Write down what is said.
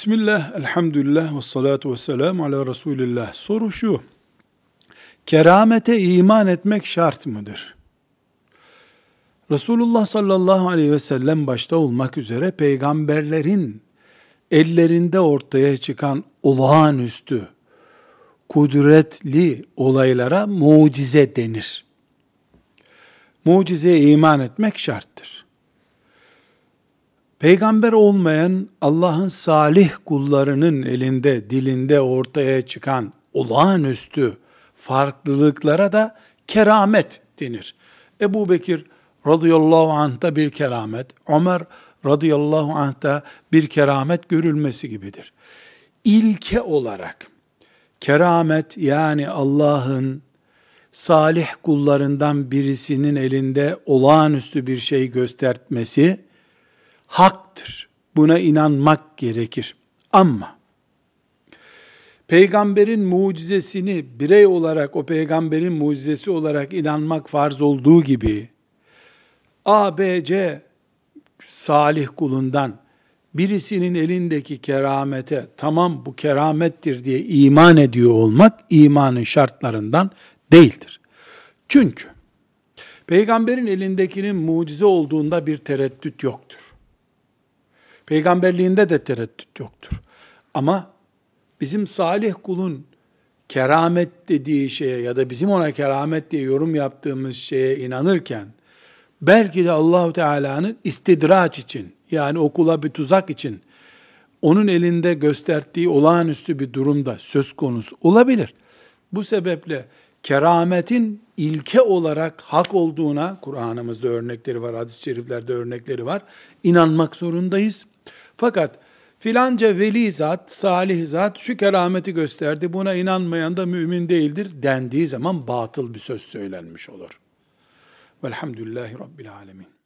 Bismillah, elhamdülillah ve salatu ve selamu ala Resulillah. Soru şu, keramete iman etmek şart mıdır? Resulullah sallallahu aleyhi ve sellem başta olmak üzere peygamberlerin ellerinde ortaya çıkan olağanüstü, kudretli olaylara mucize denir. Mucizeye iman etmek şarttır. Peygamber olmayan Allah'ın salih kullarının elinde, dilinde ortaya çıkan olağanüstü farklılıklara da keramet denir. Ebu Bekir radıyallahu anh'ta bir keramet, Ömer radıyallahu anh'ta bir keramet görülmesi gibidir. İlke olarak keramet yani Allah'ın salih kullarından birisinin elinde olağanüstü bir şey göstermesi haktır. Buna inanmak gerekir. Ama peygamberin mucizesini birey olarak o peygamberin mucizesi olarak inanmak farz olduğu gibi A, B, C salih kulundan birisinin elindeki keramete tamam bu keramettir diye iman ediyor olmak imanın şartlarından değildir. Çünkü peygamberin elindekinin mucize olduğunda bir tereddüt yoktur. Peygamberliğinde de tereddüt yoktur. Ama bizim salih kulun keramet dediği şeye ya da bizim ona keramet diye yorum yaptığımız şeye inanırken belki de Allahu Teala'nın istidraç için yani okula bir tuzak için onun elinde gösterdiği olağanüstü bir durumda söz konusu olabilir. Bu sebeple kerametin ilke olarak hak olduğuna Kur'an'ımızda örnekleri var, hadis-i şeriflerde örnekleri var. İnanmak zorundayız. Fakat filanca veli zat, salih zat şu kerameti gösterdi, buna inanmayan da mümin değildir dendiği zaman batıl bir söz söylenmiş olur. Velhamdülillahi Rabbil Alemin.